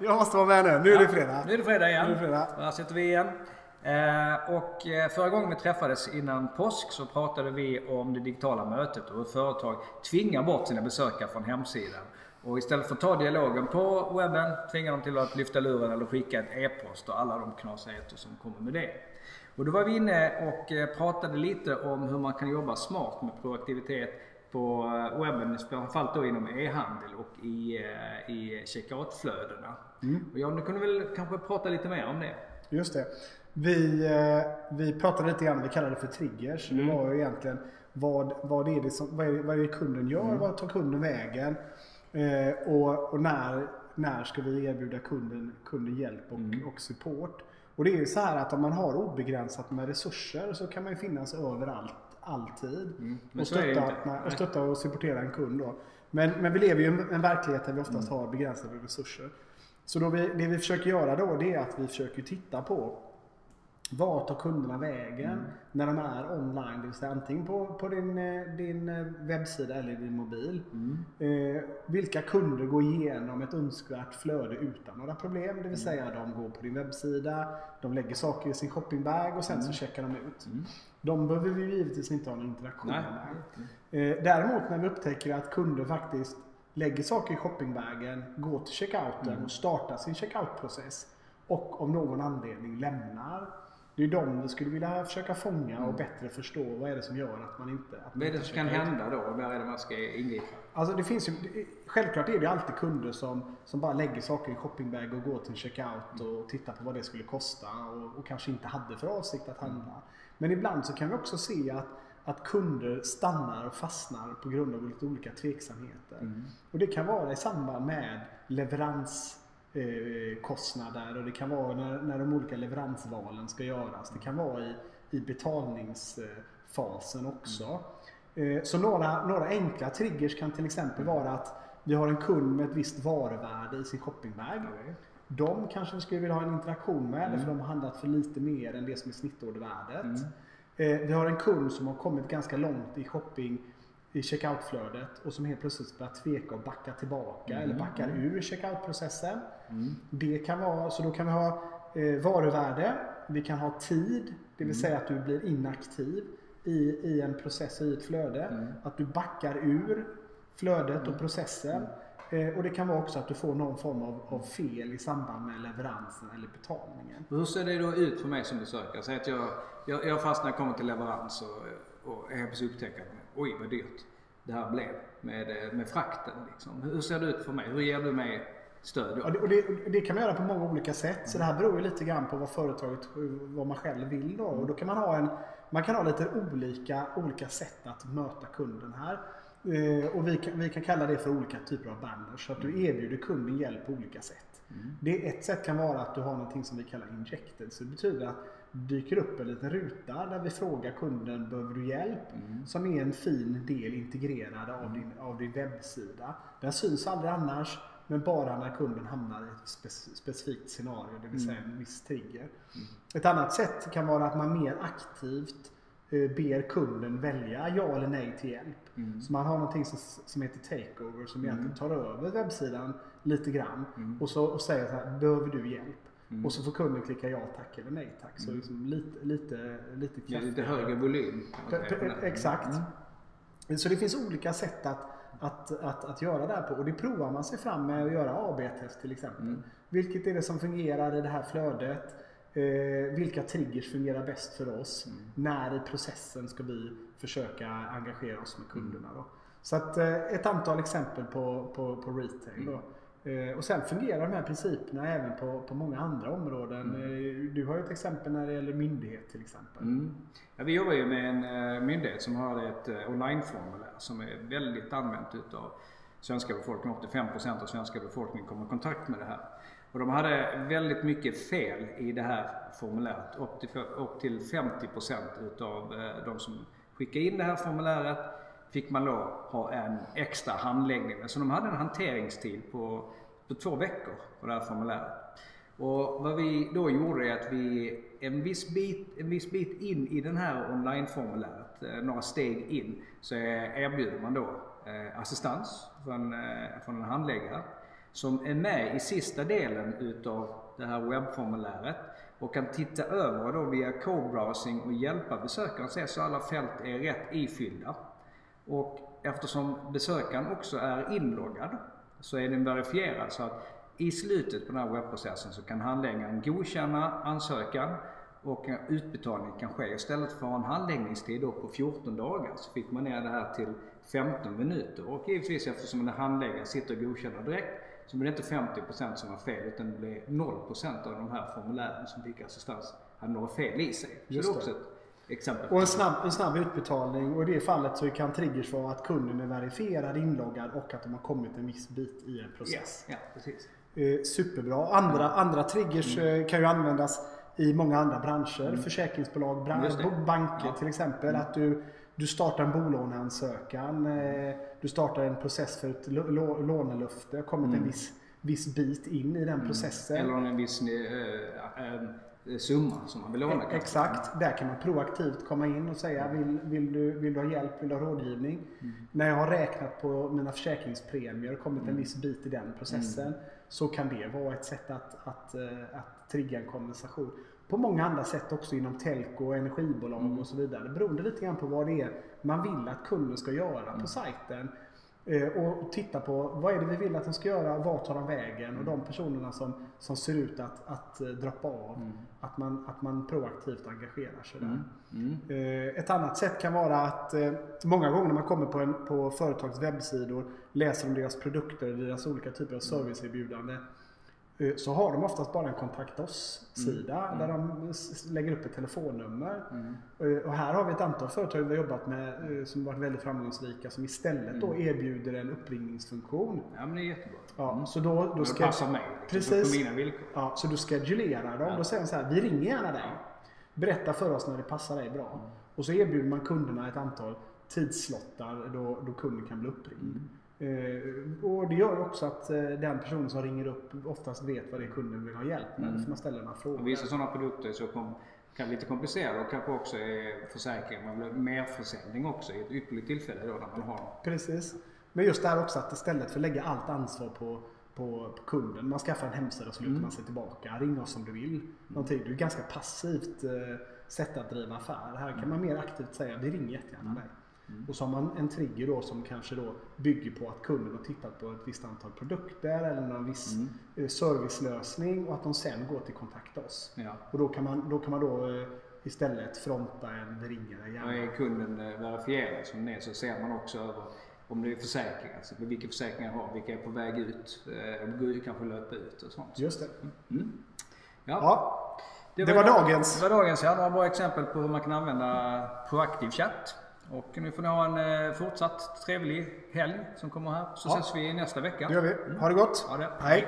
Jag måste vara med nu. Nu är det fredag. Nu är det fredag igen. Nu är det fredag. Här sitter vi igen. Eh, och eh, förra gången vi träffades innan påsk så pratade vi om det digitala mötet och hur företag tvingar bort sina besökare från hemsidan. Och istället för att ta dialogen på webben tvingar de till att lyfta luren eller skicka ett e-post och alla de knasigheter som kommer med det. Och då var vi inne och eh, pratade lite om hur man kan jobba smart med proaktivitet på eh, webben, framförallt då inom e-handel och i, eh, i checkout-flödena. Och John, du kunde väl kanske prata lite mer om det? Just det. Vi, eh, vi pratade lite grann, vi kallade det för triggers. Mm. Det var ju egentligen vad, vad, är det som, vad, är det, vad är det kunden gör? Mm. Vad tar kunden vägen? Eh, och och när, när ska vi erbjuda kunden, kunden hjälp och, Mm. och support? Och det är ju så här att om man har obegränsat med resurser så kan man ju finnas överallt, alltid. Mm. Och stötta, nej, och stötta och supportera en kund då. Men, men vi lever ju i en, en verklighet där vi oftast Mm. har begränsade resurser. Så då vi, det vi försöker göra då det är att vi försöker titta på vart tar kunderna vägen Mm. när de är online? Det vill säga antingen på, på din, eh, din eh, webbsida eller din mobil. Mm. Eh, vilka kunder går igenom ett önskvärt flöde utan några problem? Det Mm. vill säga de går på din webbsida, de lägger saker i sin shoppingbag och sen så checkar de ut. Mm. De behöver vi givetvis inte ha någon interaktion Nej. med. Eh, däremot när vi upptäcker att kunder faktiskt lägger saker i shoppingbagen, går till checkouten Mm. och startar sin checkoutprocess och av någon anledning lämnar. Det är de vi skulle vilja försöka fånga och bättre förstå vad är det som gör att man inte... Att man Mm. Vad är det som kan hända då? Där är det man ska ingripa. Alltså det finns ju, självklart är det alltid kunder som, som bara lägger saker i shoppingbag och går till checkout och tittar på vad det skulle kosta och, och kanske inte hade för avsikt att handla. Men ibland så kan vi också se att, att kunder stannar och fastnar på grund av lite olika tveksamheter. Och det kan vara i samband med leveranskostnader eh, kostnader och det kan vara när, när de olika leveransvalen ska göras. Det kan vara i, i betalningsfasen också. Eh, Så några, några enkla triggers kan till exempel vara att vi har en kund med ett visst varuvärde i sin shoppingbag. De kanske vi skulle vilja ha en interaktion med för de har handlat för lite mer än det som är snittordervärdet. Eh, Vi har en kund som har kommit ganska långt i shopping i checkoutflödet och som helt plötsligt börjar tveka och backa tillbaka eller backar ur checkoutprocessen. Det kan vara, så då kan vi ha eh, varuvärde, vi kan ha tid, det vill säga att du blir inaktiv i, i en process, i ett flöde. Att du backar ur flödet och processen. Eh, och det kan vara också att du får någon form av, av fel i samband med leveransen eller betalningen. Hur ser det då ut för mig som besökare? Säg att jag, jag, jag fast när jag kommer till leverans och, och helt plötsligt upptäcker att oj vad dyrt det här blev med, eh, med frakten. Liksom. Hur ser det ut för mig? Hur ger du mig stöd det, och det, och det kan man göra på många olika sätt. Så det här beror ju lite grann på vad företaget, vad man själv vill då. Och då kan man ha en, man kan ha lite olika, olika sätt att möta kunden här. Eh, och vi kan, vi kan kalla det för olika typer av banners. Så att du erbjuder kunden hjälp på olika sätt. Det, ett sätt kan vara att du har någonting som vi kallar injected. Så det betyder att det dyker upp en liten ruta där vi frågar kunden behöver du hjälp? Som är en fin del integrerad av, din, av din webbsida. Den syns aldrig annars. Men bara när kunden hamnar i ett spec- specifikt scenario, det vill säga en viss trigger. Ett annat sätt kan vara att man mer aktivt ber kunden välja ja eller nej till hjälp. Så man har någonting som, som heter takeover som egentligen tar över webbsidan lite grann och, så, och säger så här, behöver du hjälp? Och så får kunden klicka ja tack eller nej tack. Så liksom lite, lite, lite är lite kraftigare. högre volym. Exakt. Så det finns olika sätt att, att, att, att göra det här på och det provar man sig fram med att göra AB-test till exempel. Vilket är det som fungerar i det här flödet? Eh, vilka triggers fungerar bäst för oss? När i processen ska vi försöka engagera oss med kunderna? Då? Så att, eh, ett antal exempel på, på, på retail. Då. Eh, och sen fungerar de här principerna även på, på många andra områden. Eh, Du har ju ett exempel när det gäller myndighet till exempel. Mm. Ja, vi jobbar ju med en eh, myndighet som har ett eh, onlineformulär som är väldigt använt utav svenska befolkningen. 85% av svenska befolkningen kommer i kontakt med det här. Och de hade väldigt mycket fel i det här formuläret. Upp till, upp till 50% utav eh, de som skickade in det här formuläret fick man då ha en extra handläggning. Så de hade en hanteringstid på, på två veckor på det här formuläret. Och vad vi då gjorde är att vi en viss bit, en viss bit in i den här onlineformuläret, eh, några steg in, så erbjuder man då eh, assistans från, eh, från en handläggare som är med i sista delen utav det här webbformuläret och kan titta över då via co-browsing och hjälpa besökaren att se så alla fält är rätt ifyllda. Och eftersom besökaren också är inloggad så är den verifierad så att i slutet på den här webbprocessen så kan handläggaren godkänna ansökan och utbetalning kan ske. Istället för en handläggningstid då på 14 dagar så fick man ner det här till 15 minuter. Och givetvis eftersom en handläggare sitter och godkänner direkt så blir det inte 50% som var fel utan det blir 0% av de här formulären som fick assistans hade några fel i sig. Så Just det är också ett exempel. Och en snabb, en snabb utbetalning och i det fallet så kan triggers vara att kunden är verifierad, inloggad och att de har kommit en viss bit i en process. Yes, ja, precis. Eh, superbra. Andra, andra triggers Mm. eh, kan ju användas i många andra branscher. Försäkringsbolag, bran- Just det. banker Ja. Mm. till exempel. Att du, du startar en bolåneansökan. Eh, du startar en process för ett lånelöfte. Har kommit en viss, viss bit in i den processen. Mm. Eller en viss eh, eh, summa som man vill låna. kanske. Exakt. Där kan man proaktivt komma in och säga vill, vill, du, vill du ha hjälp, vill du ha rådgivning? När jag har räknat på mina försäkringspremier och kommit en viss bit i den processen så kan det vara ett sätt att, att, eh, att trigga en konversation. På många andra sätt också inom telco, energibolag och så vidare. Beroende lite grann på vad det är man vill att kunden ska göra på sajten. Eh, Och titta på vad är det vi vill att den ska göra, vart tar de vägen och de personerna som, som ser ut att, att eh, droppa av. Att, man, att man proaktivt engagerar sig där. Eh, Ett annat sätt kan vara att många gånger när man kommer på, en, på företags webbsidor, läser om deras produkter, deras olika typer av serviceerbjudande. Eh, Så har de oftast bara en kontakt oss-sida där de s- lägger upp ett telefonnummer. Eh, Och här har vi ett antal företag vi har jobbat med eh, som varit väldigt framgångsrika som istället då erbjuder en uppringningsfunktion. Ja men det är jättebra. Ja, Så då, då Det ska, passar mig. Liksom, Precis. På mina villkor. Ja, så du schedulerar dem. Då säger de så här, vi ringer gärna dig. Berätta för oss när det passar dig bra. Och så erbjuder man kunderna ett antal tidslottar då, då kunden kan bli uppringd. Eh, och det gör också att eh, den personen som ringer upp oftast vet vad det är kunden vill ha hjälp med. För man ställer några frågor. Och vissa sådana produkter så kom, kan bli lite komplicerade och kanske också är försäkring. Man vill ha merförsäljning också i ett ypperligt tillfälle då när man har Precis. Men just det här också att istället för att lägga allt ansvar på, på, på kunden. Man skaffar en hemsida och så lutar man sig tillbaka. Ring oss om du vill. Någonting. Det är ett ganska passivt eh, sätt att driva affär. Här kan man mer aktivt säga vi ringer jättegärna dig. Och så har man en trigger då som kanske då bygger på att kunden har tittat på ett visst antal produkter eller någon viss eh, servicelösning och att de sen går till kontakta oss. Ja. Och då kan man då, kan man då eh, istället fronta en Och gärna. är kunden eh, verifierad som den är så ser man också över om det är försäkringar, alltså vilka försäkringar har, vilka är på väg ut, eh, kanske löpa ut och sånt. Just det. Ja. Ja, det var dagens. Det var dagens, ja. Några bra exempel på hur man kan använda proaktiv chatt. Och nu får ni ha en eh, fortsatt trevlig helg som kommer här. Så Ja. ses vi nästa vecka. det gör vi. Ha det gott. Ha det. Hej.